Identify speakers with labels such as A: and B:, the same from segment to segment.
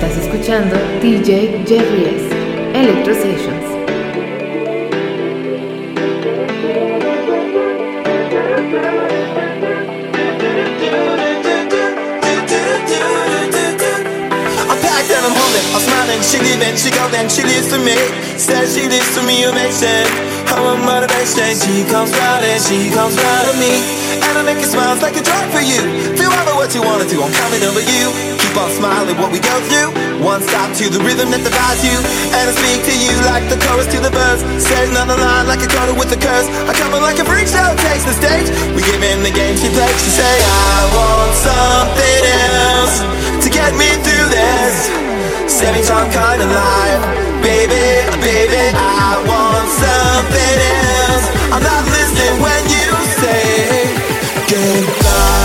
A: Estás escuchando DJ Jerry S. Electro Sessions.
B: I'm smiling, she leaving, she go then she leaves for me Says she leaves for me ovation I'm a motivation She comes round and she comes round to me. And I make it smiles like a drug for you. Feel ever what you wanna do, I'm coming over you Keep on smiling. What we go through One stop to the rhythm that divides you. And I speak to you like the chorus to the verse. Saying on the line like a quarter with a curse. I come in like a freak show, takes the stage. We give in the game she plays. She say I want something else To get me through this. Semi-time kind of life. Baby, baby, I want something else. I'm not listening when you say Goodbye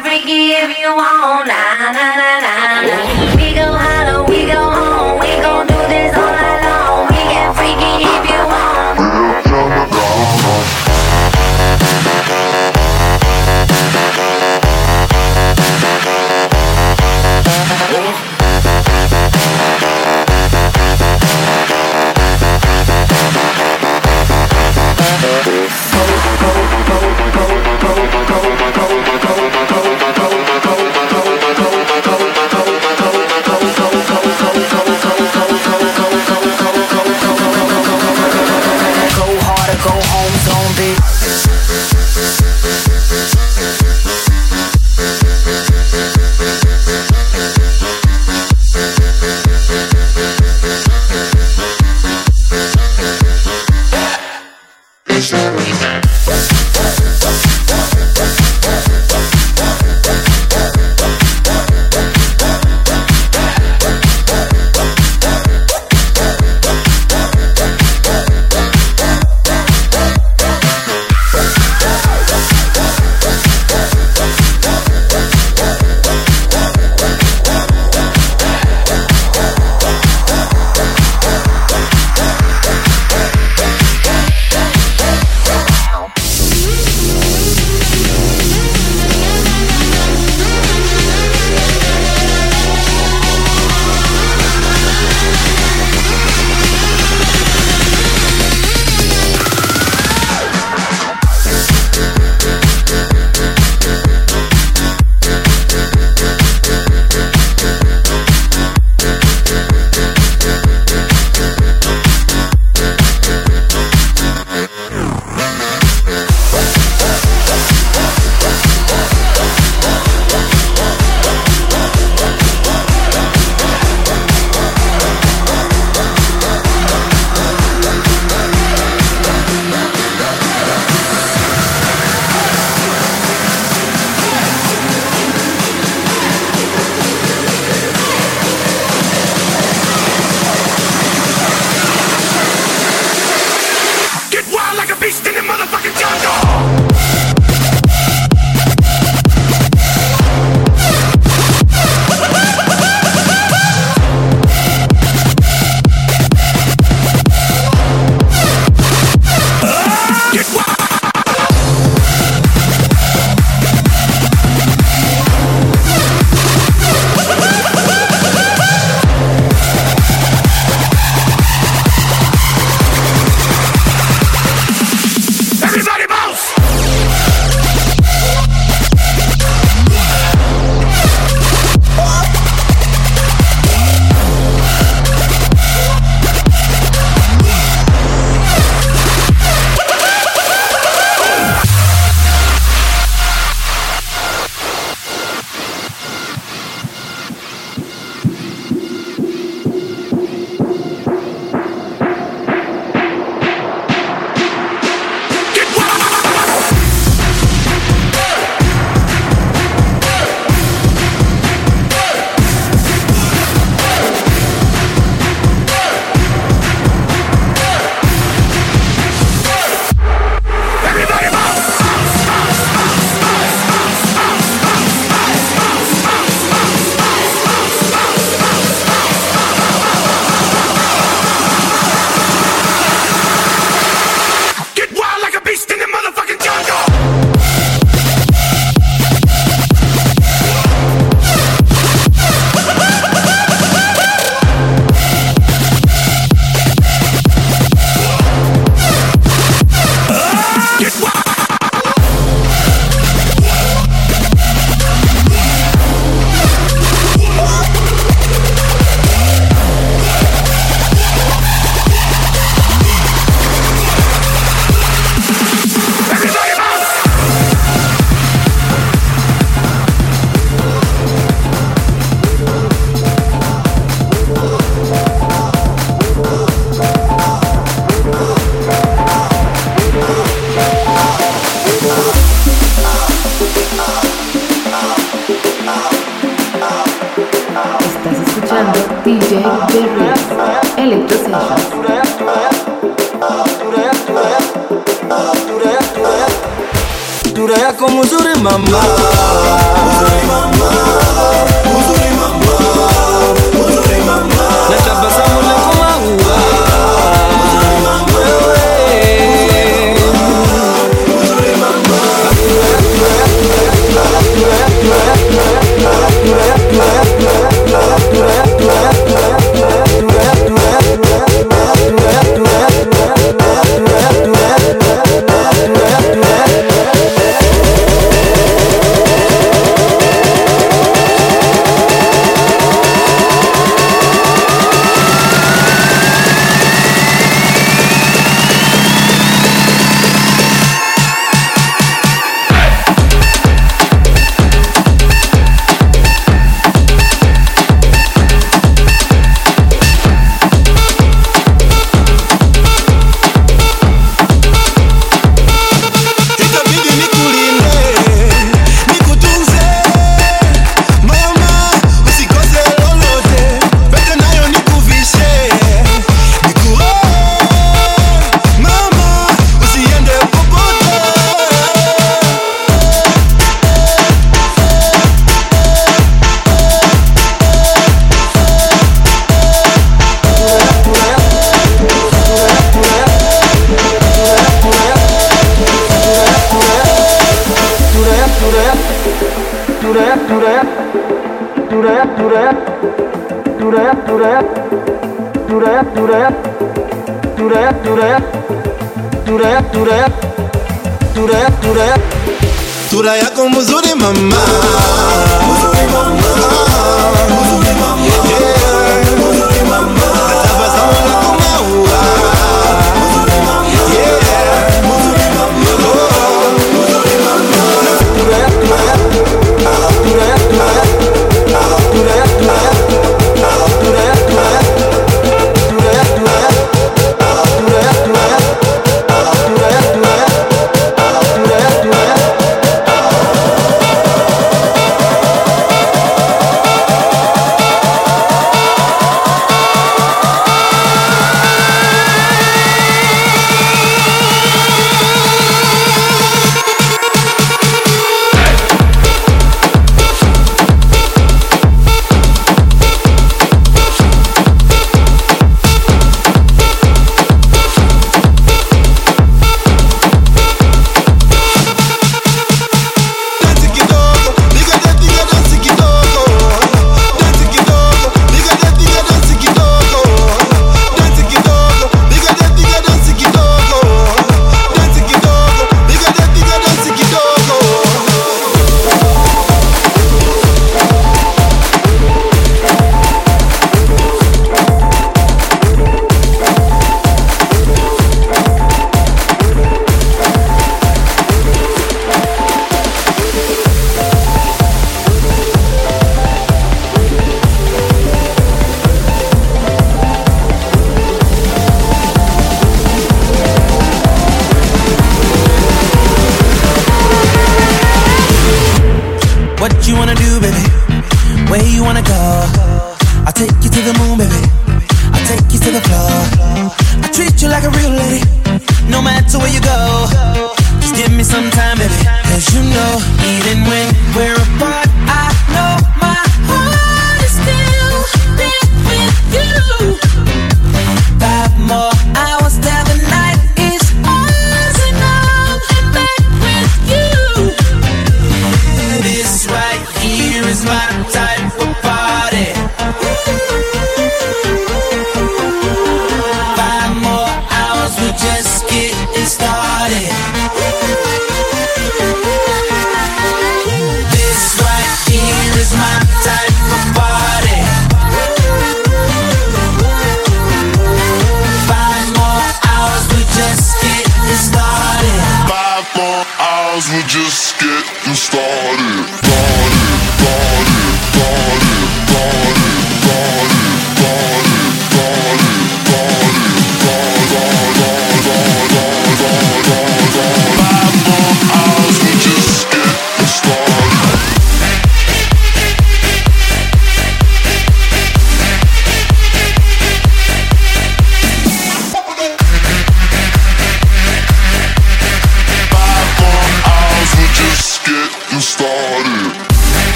B: Do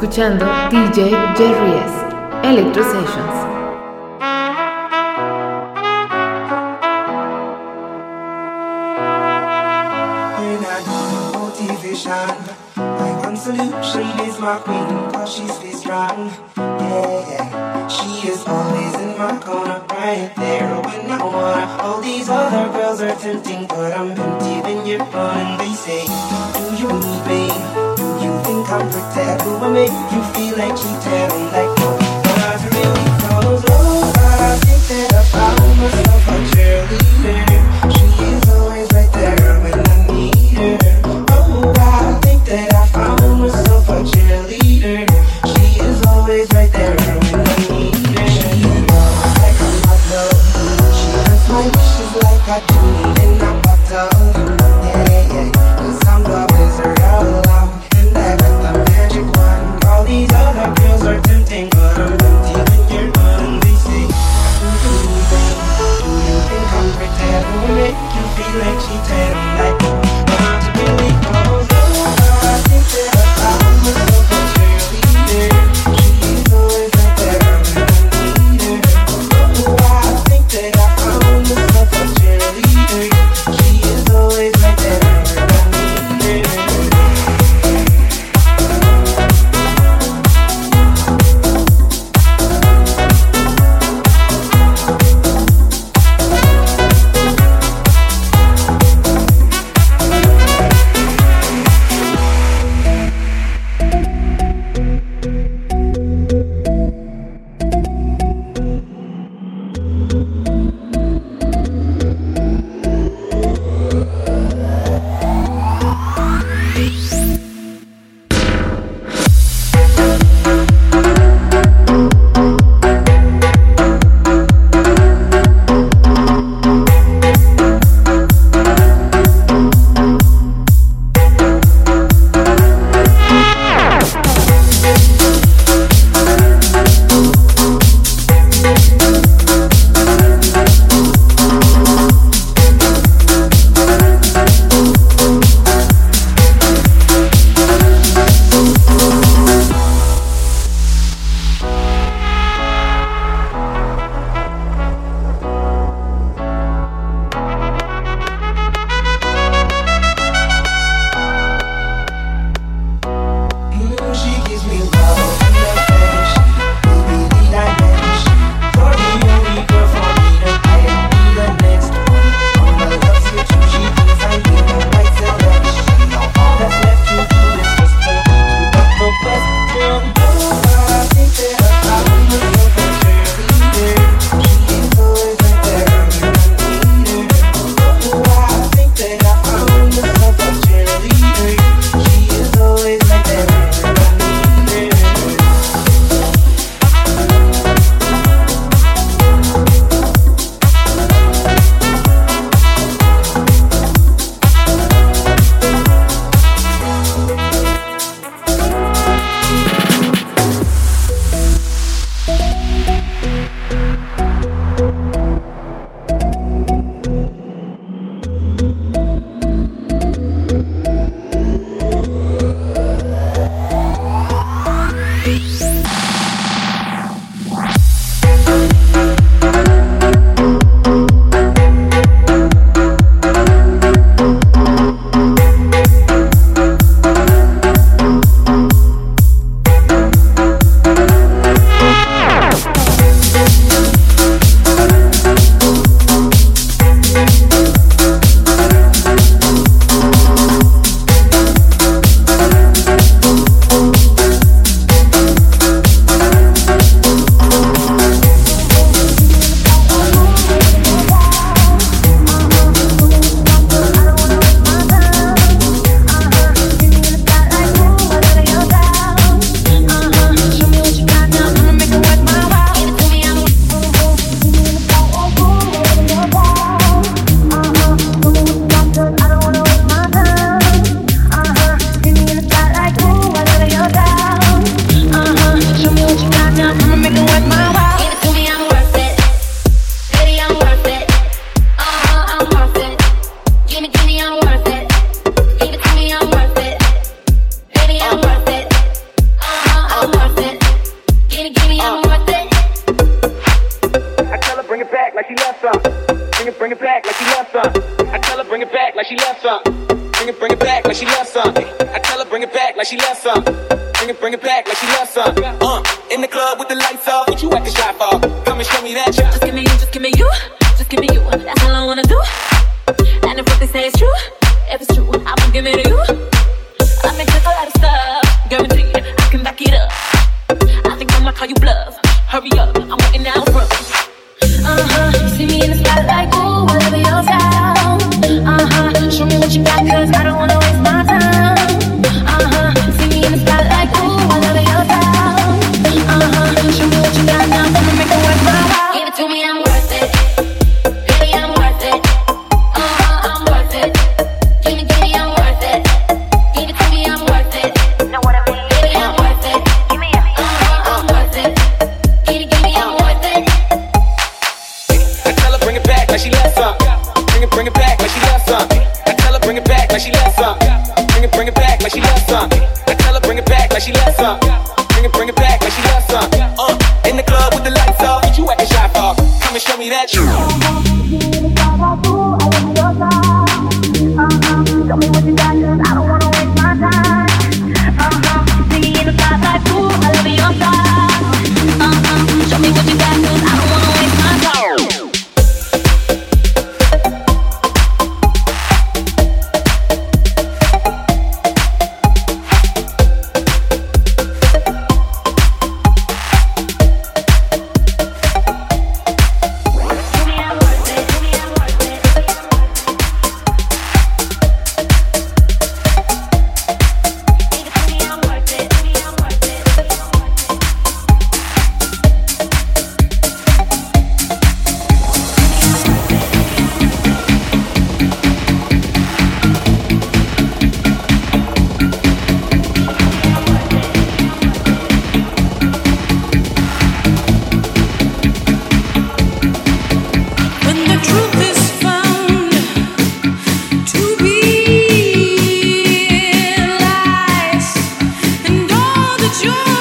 A: escuchando DJ Jerry S. Electro Sessions.
B: My one solution is my queen, cause she stays strong. Yeah, yeah. She is always in my corner, right there when I wanna. All these other girls are tempting, but I'm empty when you're gone. They say, Do you need me? You? Do I make you feel like cheating? I'm like, no, not really, cause oh, I think that I found myself
C: see me in the
A: But you're